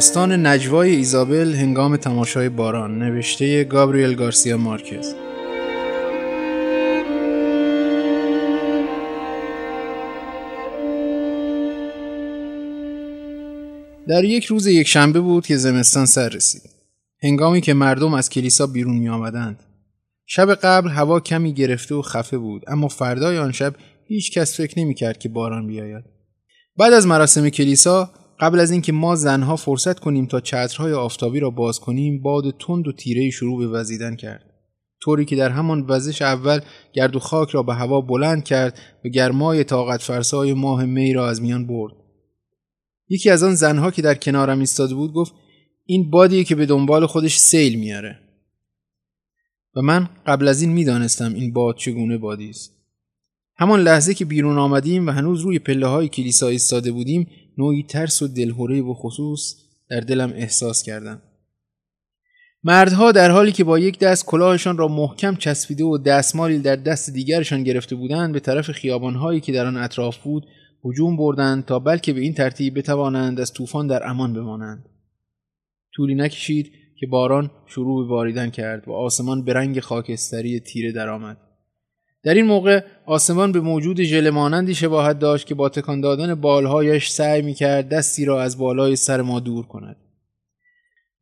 داستان نجوای ایزابل هنگام تماشای باران نوشته گابریل گارسیا مارکز در یک روز یک شنبه بود که زمستان سر رسید. هنگامی که مردم از کلیسا بیرون می آمدند. شب قبل هوا کمی گرفته و خفه بود اما فردای آن شب هیچ کس فکر نمی کرد که باران بیاید. بعد از مراسم کلیسا قبل از اینکه ما زنها فرصت کنیم تا چترهای آفتابی را باز کنیم باد تند و تیره شروع به وزیدن کرد. طوری که در همان وزش اول گرد و خاک را به هوا بلند کرد و گرمای طاقت فرسای ماه می را از میان برد. یکی از آن زنها که در کنارم ایستاده بود گفت این بادیه که به دنبال خودش سیل میاره. و من قبل از این می‌دانستم این باد چگونه بادی است. همان لحظه که بیرون آمدیم و هنوز روی پله های کلیسا ایستاده بودیم نوعی ترس و دلهوره و خصوص در دلم احساس کردم. مردها در حالی که با یک دست کلاهشان را محکم چسبیده و دستمالی در دست دیگرشان گرفته بودند به طرف خیابانهایی که در آن اطراف بود هجوم بردند تا بلکه به این ترتیب بتوانند از طوفان در امان بمانند. طولی نکشید که باران شروع به باریدن کرد و آسمان به رنگ خاکستری تیره درآمد. در این موقع آسمان به موجود ژله مانندی شباهت داشت که با تکان دادن بالهایش سعی می‌کرد دستی را از بالای سر ما دور کند.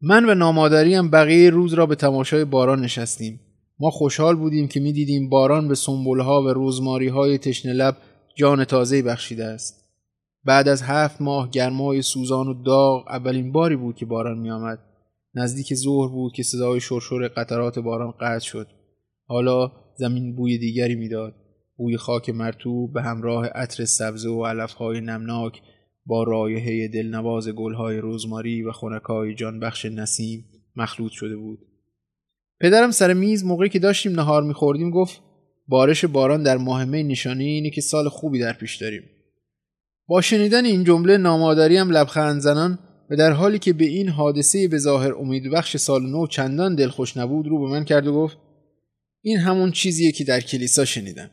من و نامادریم بقیه روز را به تماشای باران نشستیم. ما خوشحال بودیم که می‌دیدیم باران به سنبولها و روزماری های تشنه لب جان تازه بخشیده است. بعد از هفت ماه گرمای سوزان و داغ اولین باری بود که باران میآمد. نزدیک ظهر بود که صدای شرشر قطرات باران قطع شد. حالا زمین بوی دیگری می‌داد. بوی خاک مرتوب به همراه عطر سبزه و علفهای نمناک با رایحه دلنواز گلهای روزماری و خونکای جانبخش نسیم مخلوط شده بود. پدرم سر میز موقعی که داشتیم نهار میخوردیم گفت بارش باران در ماه می نشانه اینه که سال خوبی در پیش داریم. با شنیدن این جمله نامادریم لبخند زنان و در حالی که به این حادثه به ظاهر امیدبخش سال نو چندان دلخوش نبود رو به من کرد و گفت این همون چیزیه که در کلیسا شنیدم.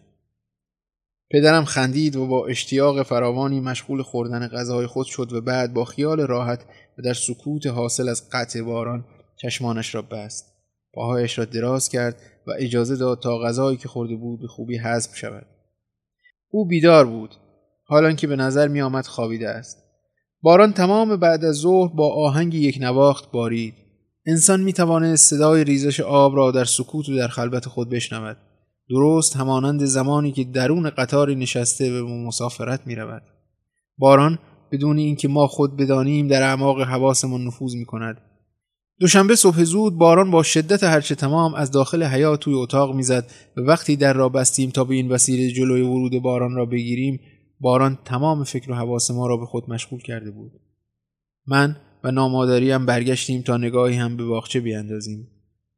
پدرم خندید و با اشتیاق فراوانی مشغول خوردن غذاهای خود شد و بعد با خیال راحت و در سکوت حاصل از قطع باران چشمانش را بست. پاهایش را دراز کرد و اجازه داد تا غذایی که خورده بود به خوبی حذف شود. او بیدار بود. حالا که به نظر می آمد خوابیده است. باران تمام بعد از ظهر با آهنگ یک نواخت بارید. انسان می توانست صدای ریزش آب را در سکوت و در خلبت خود بشنود درست همانند زمانی که درون قطاری نشسته و مسافرت می رود. باران بدون اینکه ما خود بدانیم در اعماق حواسمان نفوذ می کند. دوشنبه صبح زود باران با شدت هرچه تمام از داخل حیات توی اتاق می‌زد و وقتی در را بستیم تا به این وسیله جلوی ورود باران را بگیریم باران تمام فکر و حواس ما را به خود مشغول کرده بود. من و نامادریم برگشتیم تا نگاهی هم به باغچه بیاندازیم.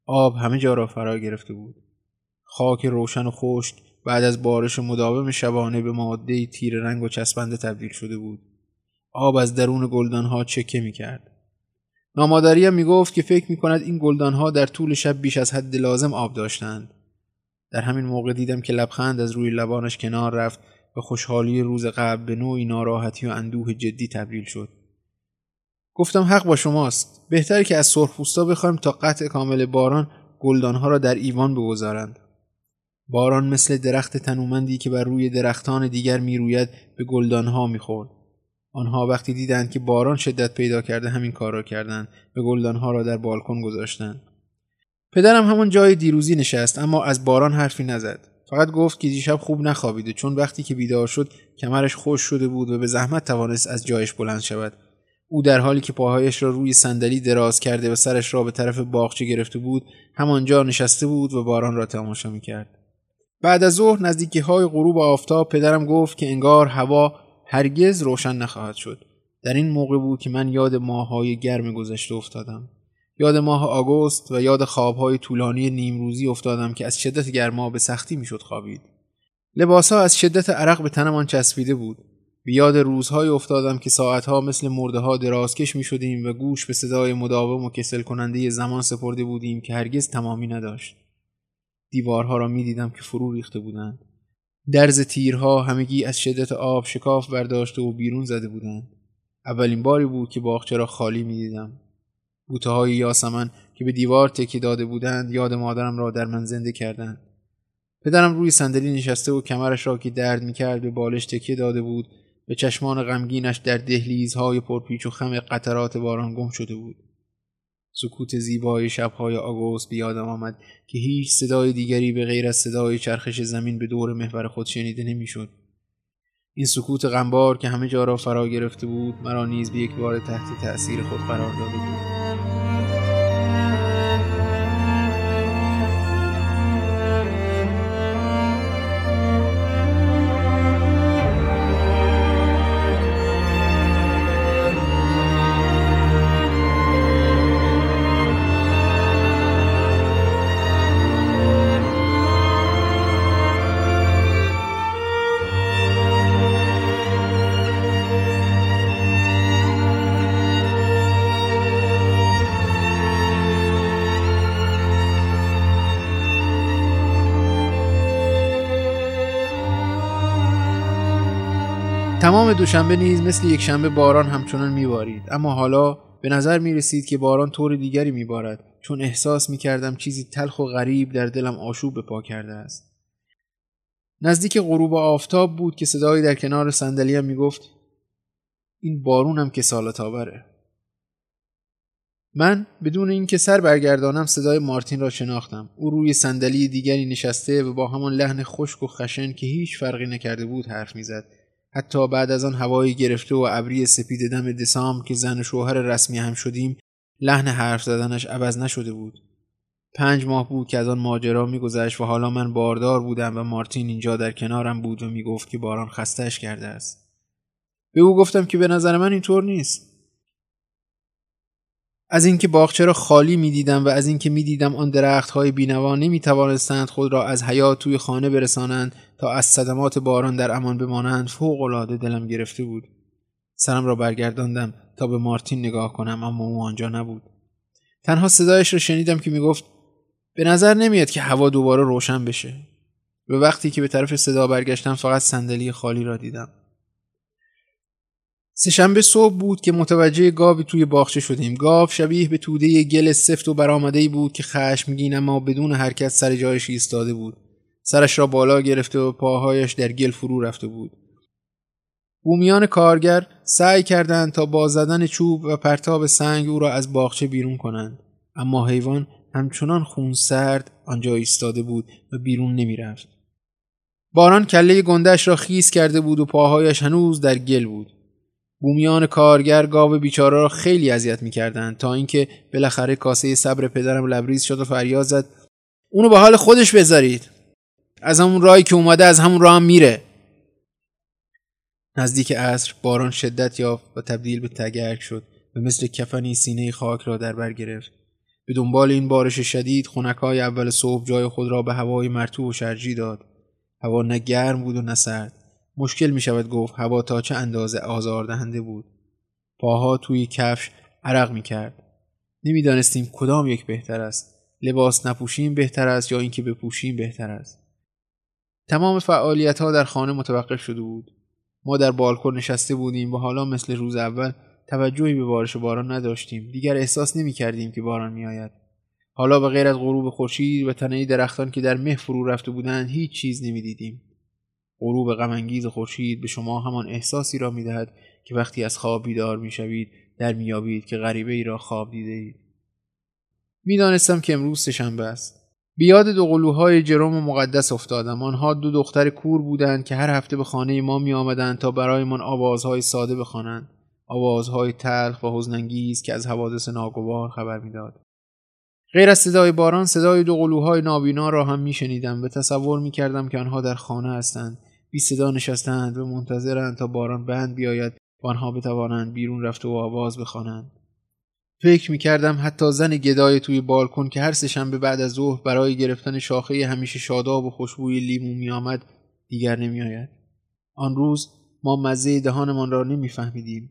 آب همه جا را فرا گرفته بود. خاک روشن و خشک بعد از بارش مداوم شبانه به ماده تیر رنگ و چسبنده تبدیل شده بود. آب از درون گلدانها چکه می کرد. نامادریم می گفت که فکر می کند این گلدانها در طول شب بیش از حد لازم آب داشتند. در همین موقع دیدم که لبخند از روی لبانش کنار رفت و خوشحالی روز قبل به نوعی ناراحتی و اندوه جدی تبدیل شد. گفتم حق با شماست. بهتره که از سرخپوستا بخوایم تا قطع کامل باران گلدانها را در ایوان بگذارند. باران مثل درخت تنومندی که بر روی درختان دیگر می‌روید به گلدانها می‌خورد آنها وقتی دیدند که باران شدت پیدا کرده همین کار را کردند به گلدانها را در بالکن گذاشتند پدرم همان جای دیروزی نشست اما از باران حرفی نزد فقط گفت که دیشب خوب نخوابیده چون وقتی که بیدار شد کمرش خوش شده بود و به زحمت توانست از جایش بلند شود او در حالی که پاهایش را روی صندلی دراز کرده و سرش را به طرف باغچه گرفته بود همانجا نشسته بود و باران را تماشا می‌کرد. بعد از ظهر نزدیکی های غروب آفتاب پدرم گفت که انگار هوا هرگز روشن نخواهد شد. در این موقع بود که من یاد ماههای گرم گذشته افتادم. یاد ماه آگوست و یاد خوابهای طولانی نیمروزی افتادم که از شدت گرما به سختی می‌شد خوابید. لباسها از شدت عرق به تنمان چسبیده بود. به یاد روزهایی افتادم که ساعتها مثل مرده ها درازکش می شدیم و گوش به صدای مداوم و کسل کننده زمان سپرده بودیم که هرگز تمامی نداشت. دیوارها را می دیدم که فرو ریخته بودند. درز تیرها همگی از شدت آب شکاف برداشته و بیرون زده بودند. اولین باری بود که باغچه را خالی می‌دیدم بوته های یاسمن که به دیوار تکی داده بودند یاد مادرم را در من زنده کردند پدرم روی صندلی نشسته و کمرش را که درد می‌کرد به بالش تکیه داده بود به چشمان غمگینش در دهلیزهای پرپیچ و خم قطرات باران گم شده بود. سکوت زیبای شبهای آگوست بیادم آمد که هیچ صدای دیگری به غیر از صدای چرخش زمین به دور محور خود شنیده نمی‌شد. این سکوت غمبار که همه جا را فرا گرفته بود مرا نیز به یک بار تحت تأثیر خود قرار داده بود. تمام دوشنبه نیز مثل یک شنبه باران همچنان میبارید. اما حالا به نظر می رسید که باران طور دیگری میبارد چون احساس می کردم چیزی تلخ و غریب در دلم آشوب به پا کرده است. نزدیک غروب آفتاب بود که صدایی در کنار صندلیم می‌گفت این بارونم که سالت آوره من بدون اینکه سر برگردانم صدای مارتین را شناختم. او روی صندلی دیگری نشسته و با همان لحن خشک و خشن که هیچ فرقی نکرده بود حرف می‌زد. حتی بعد از آن هوایی گرفته و ابری سپید دم دسام که زن و شوهر رسمی هم شدیم لحن حرف زدنش عوض نشده بود. پنج ماه بود که از آن ماجرا میگذشت و حالا من باردار بودم و مارتین اینجا در کنارم بود و می‌گفت که باران خستش کرده است. به او گفتم که به نظر من اینطور نیست. از اینکه باغچه را خالی می‌دیدم و از اینکه می‌دیدم آن درخت های بینوا نمی توانستند خود را از حیات توی خانه برسانند تا از صدمات باران در امان بمانند فوق العاده دلم گرفته بود. سرم را برگرداندم تا به مارتین نگاه کنم اما او آنجا نبود. تنها صدایش را شنیدم که می‌گفت به نظر نمیاد که هوا دوباره روشن بشه. به وقتی که به طرف صدا برگشتم فقط صندلی خالی را دیدم. سهشنبه صبح بود که متوجه گاوی توی باغچه شدیم. گاو شبیه به توده گل سفت و برآمده بود که خشمگین اما بدون حرکت سر جایش ایستاده بود. سرش را بالا گرفته و پاهایش در گل فرو رفته بود. بومیان کارگر سعی کردند تا با زدن چوب و پرتاب سنگ او را از باغچه بیرون کنند. اما حیوان همچنان خون سرد آنجا ایستاده بود و بیرون نمی‌رفت. باران کله گندش را خیس کرده بود و پاهایش هنوز در گل بود. بومیان کارگر گاو بیچاره را خیلی اذیت می‌کردند تا اینکه بالاخره کاسه صبر پدرم لبریز شد و فریاد زد اونو به حال خودش بذارید. از همون راهی که اومده از همون راه هم میره. نزدیک عصر باران شدت یافت و تبدیل به تگرگ شد و مثل کفنی سینه خاک را در بر گرفت. به دنبال این بارش شدید خونکای اول صبح جای خود را به هوای مرتوب و شرجی داد. هوا نه گرم بود و نه سرد. مشکل می شود گفت هوا تا چه اندازه آزاردهنده بود. پاها توی کفش عرق می کرد. نمی‌دانستیم کدام یک بهتر است. لباس نپوشیم بهتر است یا اینکه بپوشیم بهتر است. تمام فعالیت ها در خانه متوقف شده بود. ما در بالکن نشسته بودیم و حالا مثل روز اول توجهی به بارش باران نداشتیم. دیگر احساس نمی کردیم که باران می آید. حالا به غیر از غروب خورشید و تنه درختان که در مه فرو رفته بودند هیچ چیز نمی دیدیم. غروب غمانگیز خورشید به شما همان احساسی را می‌دهد که وقتی از خواب بیدار می‌شوید در میابید که غریبه ای را خواب دیده اید. می‌دانستم که امروز سهشنبه است. بیاد دو قلوهای جرم و مقدس افتادم. آنها دو دختر کور بودند که هر هفته به خانه ما می آمدند تا برایمان آوازهای ساده بخوانند. آوازهای تلخ و حزنانگیز که از حوادث ناگوار خبر می‌داد. غیر از صدای باران صدای دو قلوهای نابینا را هم میشنیدم. و تصور می‌کردم که آنها در خانه هستند. بی صدا نشستند و منتظرند تا باران بند بیاید و آنها بتوانند بیرون رفته و آواز بخوانند فکر می کردم حتی زن گدای توی بالکن که هر سهشنبه بعد از ظهر برای گرفتن شاخه همیشه شاداب و خوشبوی لیمو می آمد دیگر نمی آید. آن روز ما مزه دهانمان را نمیفهمیدیم.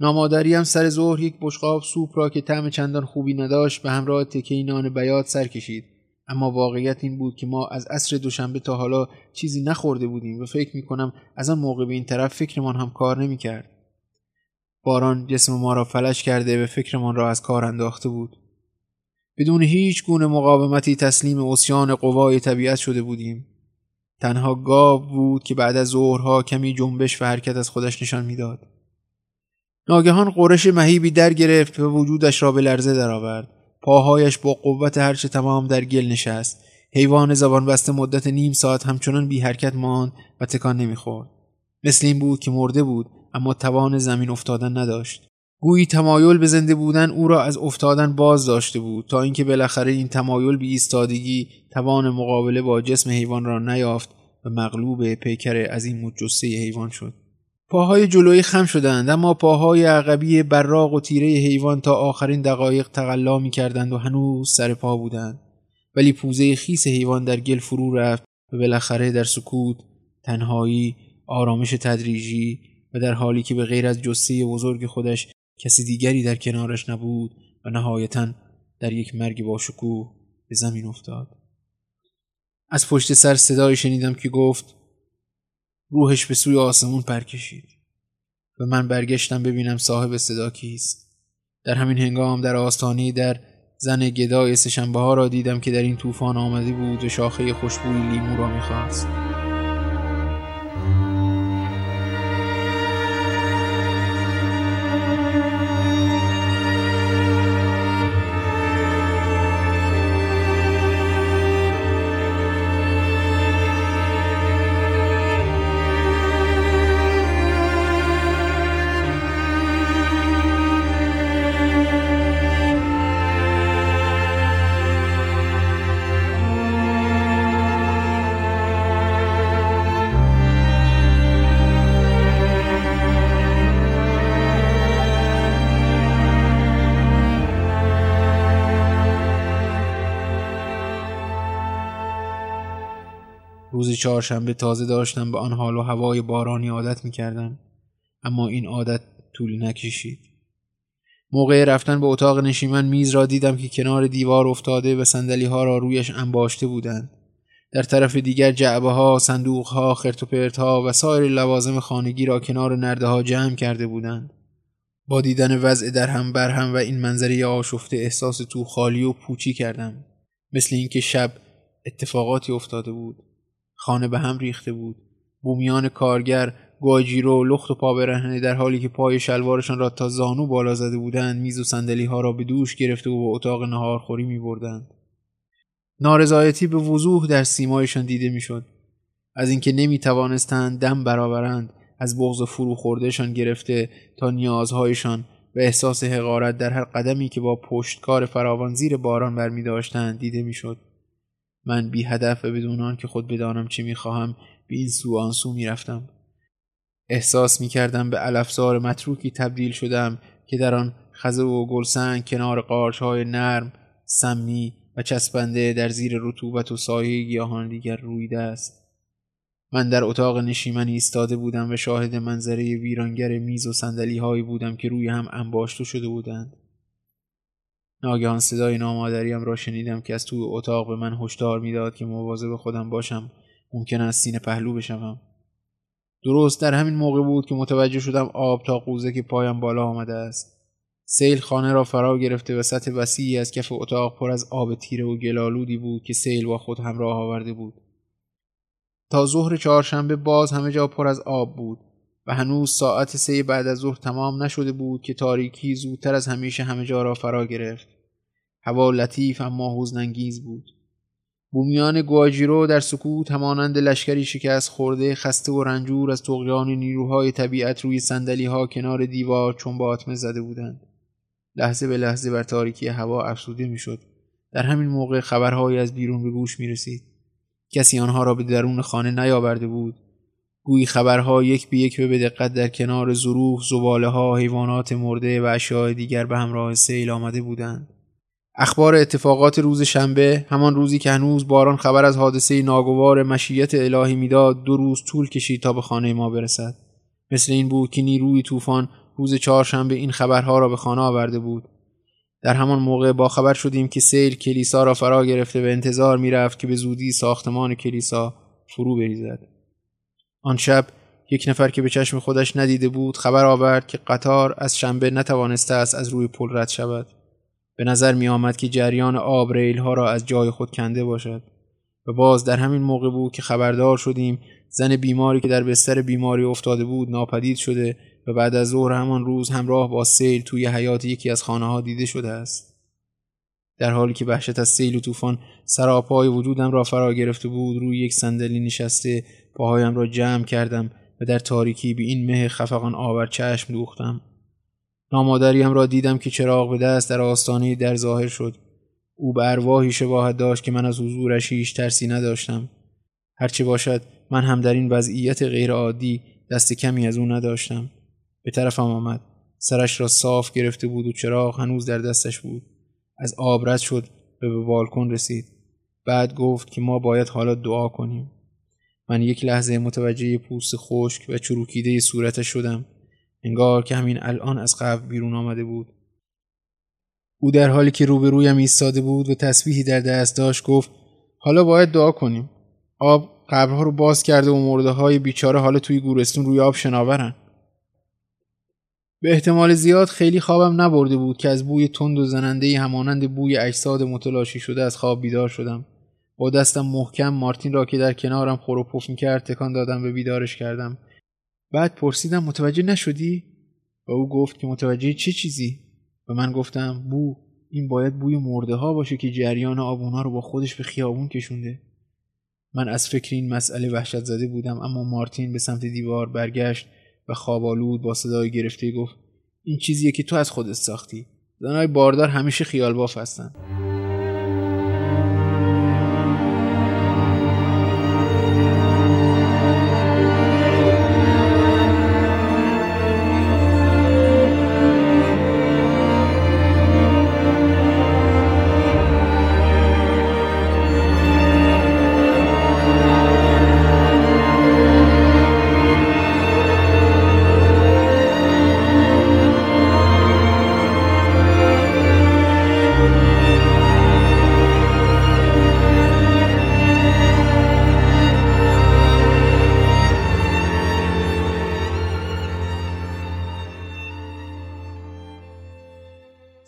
نامادری هم سر ظهر یک بشقاب سوپ را که طعم چندان خوبی نداشت به همراه تکه نان بیاد سر کشید. اما واقعیت این بود که ما از عصر دوشنبه تا حالا چیزی نخورده بودیم و فکر می کنم از آن موقع به این طرف فکرمان هم کار نمی کرد. باران جسم ما را فلج کرده و فکرمان را از کار انداخته بود. بدون هیچ گونه مقاومتی تسلیم اسیان قوای طبیعت شده بودیم. تنها گاو بود که بعد از ظهرها کمی جنبش و حرکت از خودش نشان می‌داد. ناگهان قرش مهیبی در گرفت و وجودش را به لرزه درآورد. پاهایش با قوت هرچه تمام در گل نشست. حیوان زبان بسته مدت نیم ساعت همچنان بی حرکت ماند و تکان نمی‌خورد. مثل این بود که مرده بود اما توان زمین افتادن نداشت. گویی تمایل به زنده بودن او را از افتادن باز داشته بود تا اینکه بالاخره این تمایل به ایستادگی توان مقابله با جسم حیوان را نیافت و مغلوب پیکر از این مجسه حیوان شد. پاهای جلویی خم شدند اما پاهای عقبی براق و تیره حیوان تا آخرین دقایق تقلا می کردند و هنوز سر پا بودند. ولی پوزه خیس حیوان در گل فرو رفت و بالاخره در سکوت تنهایی آرامش تدریجی و در حالی که به غیر از جسه بزرگ خودش کسی دیگری در کنارش نبود و نهایتا در یک مرگ با شکوه به زمین افتاد. از پشت سر صدایی شنیدم که گفت روحش به سوی آسمون پر کشید و من برگشتم ببینم صاحب صدا کیست. در همین هنگام در آستانی در زن گدای سشنبه ها را دیدم که در این طوفان آمده بود و شاخه خوشبوی لیمو را می‌خواست. روز چهارشنبه تازه داشتم به آن حال و هوای بارانی عادت می کردم. اما این عادت طول نکشید. موقع رفتن به اتاق نشیمن میز را دیدم که کنار دیوار افتاده و سندلی ها را رویش انباشته بودند. در طرف دیگر جعبه ها، صندوق ها، خرت ها و سایر لوازم خانگی را کنار نرده ها جمع کرده بودند. با دیدن وضع در هم بر هم و این منظره آشفته احساس تو خالی و پوچی کردم. مثل اینکه شب اتفاقاتی افتاده بود. خانه به هم ریخته بود بومیان کارگر گاجیرو لخت و پا برهنه در حالی که پای شلوارشان را تا زانو بالا زده بودند میز و صندلی ها را به دوش گرفته و به اتاق نهارخوری می بردند. نارضایتی به وضوح در سیمایشان دیده می‌شد از اینکه نمی توانستند دم برآورند از بغض فرو خوردهشان گرفته تا نیازهایشان و احساس حقارت در هر قدمی که با پشتکار فراوان زیر باران برمی داشتند دیده می‌شد. من بی هدف و بدون آن که خود بدانم چه می‌خواهم به این سو آن سو می‌رفتم. احساس می‌کردم به علفزار متروکی تبدیل شدم که در آن خزه و گلسنگ کنار قارچ های نرم سمی و چسبنده در زیر رطوبت و سایه گیاهان دیگر رویده است. من در اتاق نشیمنی ایستاده بودم و شاهد منظره ویرانگر میز و سندلی هایی بودم که روی هم انباشته شده بودند. ناگهان صدای نامادریم را شنیدم که از توی اتاق به من هشدار می‌داد که مواظب خودم باشم. ممکن است سینه پهلو بشوم. درست در همین موقع بود که متوجه شدم آب تا قوزه که پایم بالا آمده است. سیل خانه را فرا گرفته و سطح وسیعی از کف اتاق پر از آب تیره و گلالودی بود که سیل با خود همراه آورده بود. تا ظهر چهارشنبه باز همه جا پر از آب بود. هنوز ساعت سه بعد از ظهر تمام نشده بود که تاریکی زودتر از همیشه همه جا را فرا گرفت. هوا لطیف اما حزنانگیز بود. بومیان گواجیرو در سکوت همانند لشکری شکست خورده خسته و رنجور از تقیان نیروهای طبیعت روی سندلی ها کنار دیوار چون باطمه زده بودند. لحظه به لحظه بر تاریکی هوا افسوده می‌شد. در همین موقع خبرهایی از بیرون به گوش می رسید. کسی آنها را به درون خانه نیاورده بود گویی خبرها یک به یک به دقت در کنار ظروف، زباله ها، حیوانات مرده و اشیاء دیگر به همراه سیل آمده بودند. اخبار اتفاقات روز شنبه همان روزی که هنوز باران خبر از حادثه ناگوار مشیت الهی می‌داد دو روز طول کشید تا به خانه ما برسد. مثل این بود که نیروی طوفان روز چهارشنبه این خبرها را به خانه آورده بود. در همان موقع با خبر شدیم که سیل کلیسا را فرا گرفته و انتظار می‌رفت که به زودی ساختمان کلیسا فرو بریزد. آن شب یک نفر که به چشم خودش ندیده بود خبر آورد که قطار از شنبه نتوانسته است از روی پل رد شود. به نظر می آمد که جریان آب ریل ها را از جای خود کنده باشد. و باز در همین موقع بود که خبردار شدیم زن بیماری که در بستر بیماری افتاده بود ناپدید شده و بعد از ظهر همان روز همراه با سیل توی حیات یکی از خانه ها دیده شده است. در حالی که وحشت از سیل و طوفان سراپای وجودم را فرا گرفته بود روی یک صندلی نشسته پاهایم را جمع کردم و در تاریکی به این مه خفقان آور چشم دوختم. نامادریم را دیدم که چراغ به دست در آستانه در ظاهر شد. او به ارواحی شباهت داشت که من از حضورش هیچ ترسی نداشتم. هرچه باشد من هم در این وضعیت غیرعادی دست کمی از او نداشتم. به طرفم آمد. سرش را صاف گرفته بود و چراغ هنوز در دستش بود. از آب رد شد و به بالکن رسید. بعد گفت که ما باید حالا دعا کنیم. من یک لحظه متوجه پوست خشک و چروکیده صورتش شدم. انگار که همین الان از قبل بیرون آمده بود. او در حالی که روبرویم ایستاده بود و تسبیحی در دست داشت گفت حالا باید دعا کنیم. آب قبرها رو باز کرده و مرده های بیچاره حالا توی گورستون روی آب شناورن. به احتمال زیاد خیلی خوابم نبرده بود که از بوی تند و زننده همانند بوی اجساد متلاشی شده از خواب بیدار شدم. با دستم محکم مارتین را که در کنارم خور و پف کرد تکان دادم به بیدارش کردم. بعد پرسیدم متوجه نشدی؟ و او گفت که متوجه چه چیزی؟ و من گفتم بو این باید بوی مرده ها باشه که جریان آبونا رو با خودش به خیابون کشونده. من از فکر این مسئله وحشت زده بودم اما مارتین به سمت دیوار برگشت و خوابالود با صدای گرفته گفت این چیزیه که تو از خودت ساختی. زنهای باردار همیشه خیال باف هستن.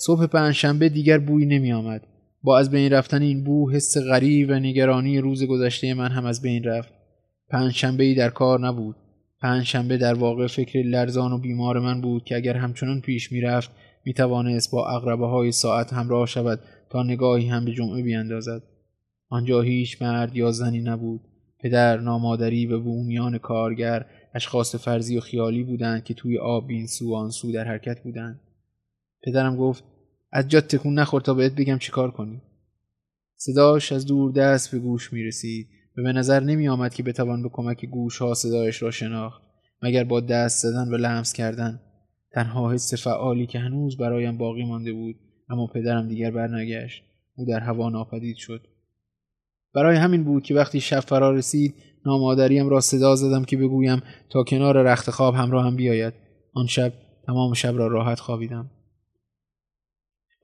صبح پنجشنبه دیگر بوی نمی آمد. با از بین رفتن این بو حس غریب و نگرانی روز گذشته من هم از بین رفت. پنجشنبه ای در کار نبود. پنجشنبه در واقع فکر لرزان و بیمار من بود که اگر همچنان پیش می‌رفت می توانست با اقربه های ساعت همراه شود تا نگاهی هم به جمعه بیاندازد. آنجا هیچ مرد یا زنی نبود. پدر نامادری و بومیان کارگر اشخاص فرضی و خیالی بودند که توی آب بین سو آن سو در حرکت بودند. پدرم گفت از جات تکون نخور تا بهت بگم چیکار کنی. صداش از دور دست به گوش می رسید و به نظر نمی آمد که بتوان به کمک گوش ها صدایش را شناخت مگر با دست زدن و لمس کردن. تنها حس فعالی که هنوز برایم باقی مانده بود اما پدرم دیگر برنگشت. او در هوا ناپدید شد. برای همین بود که وقتی شب فرا رسید نامادریم را صدا زدم که بگویم تا کنار رخت خواب همراه هم بیاید. آن شب تمام شب را راحت خوابیدم.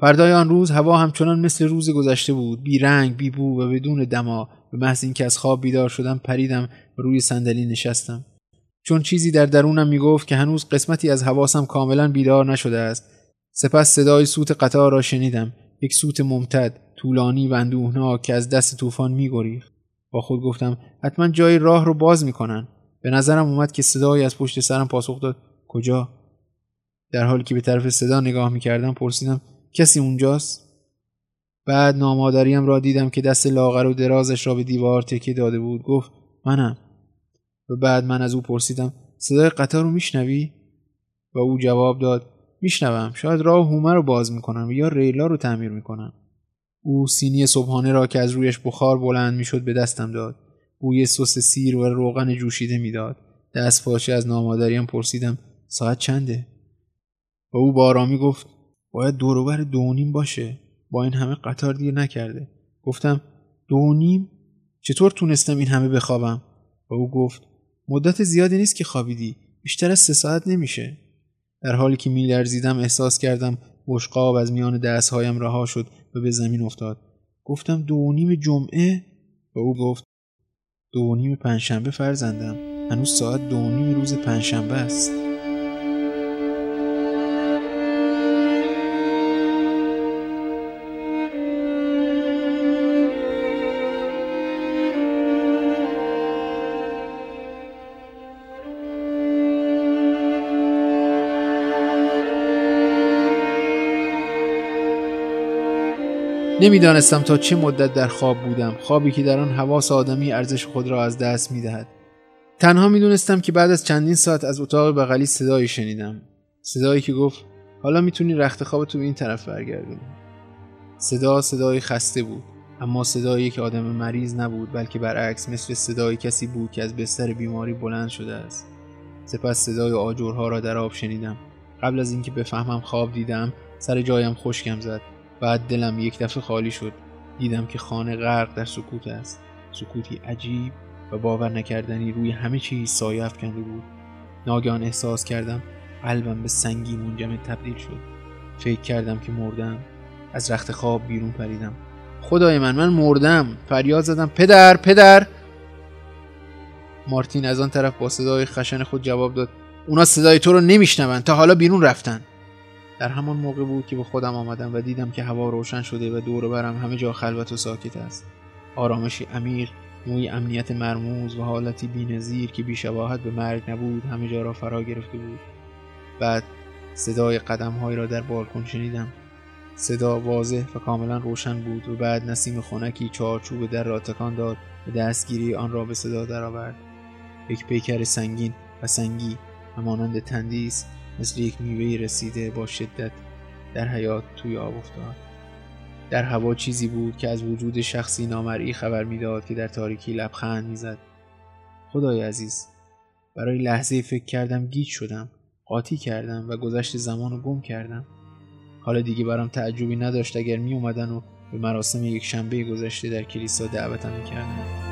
فردای آن روز هوا همچنان مثل روز گذشته بود. بی رنگ بی بو و بدون دما. به محض اینکه از خواب بیدار شدم پریدم و روی صندلی نشستم. چون چیزی در درونم می‌گفت که هنوز قسمتی از حواسم کاملا بیدار نشده است. سپس صدای سوت قطار را شنیدم. یک سوت ممتد طولانی و اندوهناک که از دست طوفان میگریخت. با خود گفتم حتما جای راه رو باز می‌کنن. به نظرم اومد که صدایی از پشت سرم پاسخ داد. کجا؟ در حالی که به طرف صدا نگاه می‌کردم پرسیدم کسی اونجاست؟ بعد نامادریم را دیدم که دست لاغر و درازش را به دیوار تکیه داده بود. گفت منم. و بعد من از او پرسیدم صدای قطار رو میشنوی؟ و او جواب داد میشنوم. شاید راه هومه رو باز می‌کنم یا ریلا رو تعمیر می‌کنم. او سینی صبحانه را که از رویش بخار بلند می‌شد به دستم داد. بوی سس سیر و روغن جوشیده می‌داد. دست پاچه از نامادریم پرسیدم ساعت چنده؟ و او با آرامی گفت باید دوروبر دو نیم باشه. با این همه قطار دیر نکرده. گفتم دو نیم؟ چطور تونستم این همه بخوابم؟ و او گفت مدت زیادی نیست که خوابیدی. بیشتر از سه ساعت نمیشه. در حالی که میلرزیدم احساس کردم بشقاب از میان دستهایم رها شد و به زمین افتاد. گفتم دو نیم جمعه؟ و او گفت دو نیم پنجشنبه فرزندم. هنوز ساعت دونی روز پنجشنبه است. نمی‌دانستم تا چه مدت در خواب بودم. خوابی که در آن حواس آدمی ارزش خود را از دست می‌دهد. تنها می‌دونستم که بعد از چندین ساعت از اتاق بغلی صدایی شنیدم. صدایی که گفت حالا می‌تونی رخت خواب تو این طرف برگردونی. صدا صدای خسته بود اما صدایی که آدم مریض نبود بلکه برعکس مثل صدای کسی بود که از بستر بیماری بلند شده است. سپس صدای آجرها را در آب شنیدم. قبل از اینکه بفهمم خواب دیدم سر جایم خشکم زد. بعد دلم یک دفعه خالی شد. دیدم که خانه غرق در سکوت است. سکوتی عجیب و باور نکردنی روی همه چیز سایه افکنده بود. ناگهان احساس کردم قلبم به سنگی منجمد تبدیل شد. فکر کردم که مردم. از رخت خواب بیرون پریدم. خدای من من مردم. فریاد زدم. پدر پدر! مارتین از آن طرف با صدای خشن خود جواب داد. اونا صدای تو رو نمیشنون. تا حالا بیرون رفتن. در همان موقع بود که به خودم آمدم و دیدم که هوا روشن شده و دور برم همه جا خلوت و ساکت است. آرامشی عمیق نوعی امنیت مرموز و حالتی بینظیر که بیشباهت به مرگ نبود همه جا را فرا گرفته بود. بعد صدای قدمهایی را در بالکن شنیدم. صدا واضح و کاملا روشن بود و بعد نسیم خنکی چارچوب در را تکان داد و دستگیری آن را به صدا درآورد. یک پیکر سنگین و سنگی همانند تندیس مثل یک میوه رسیده با شدت در حیات توی آب افتاد. در هوا چیزی بود که از وجود شخصی نامرئی خبر می‌داد که در تاریکی لبخند می‌زد. خدای عزیز برای لحظه فکر کردم گیج شدم قاطی کردم و گذشت زمان رو گم کردم. حالا دیگه برام تعجبی نداشت اگر می اومدن و به مراسم یک شنبه گذشته در کلیسا دعوتم می‌کردن.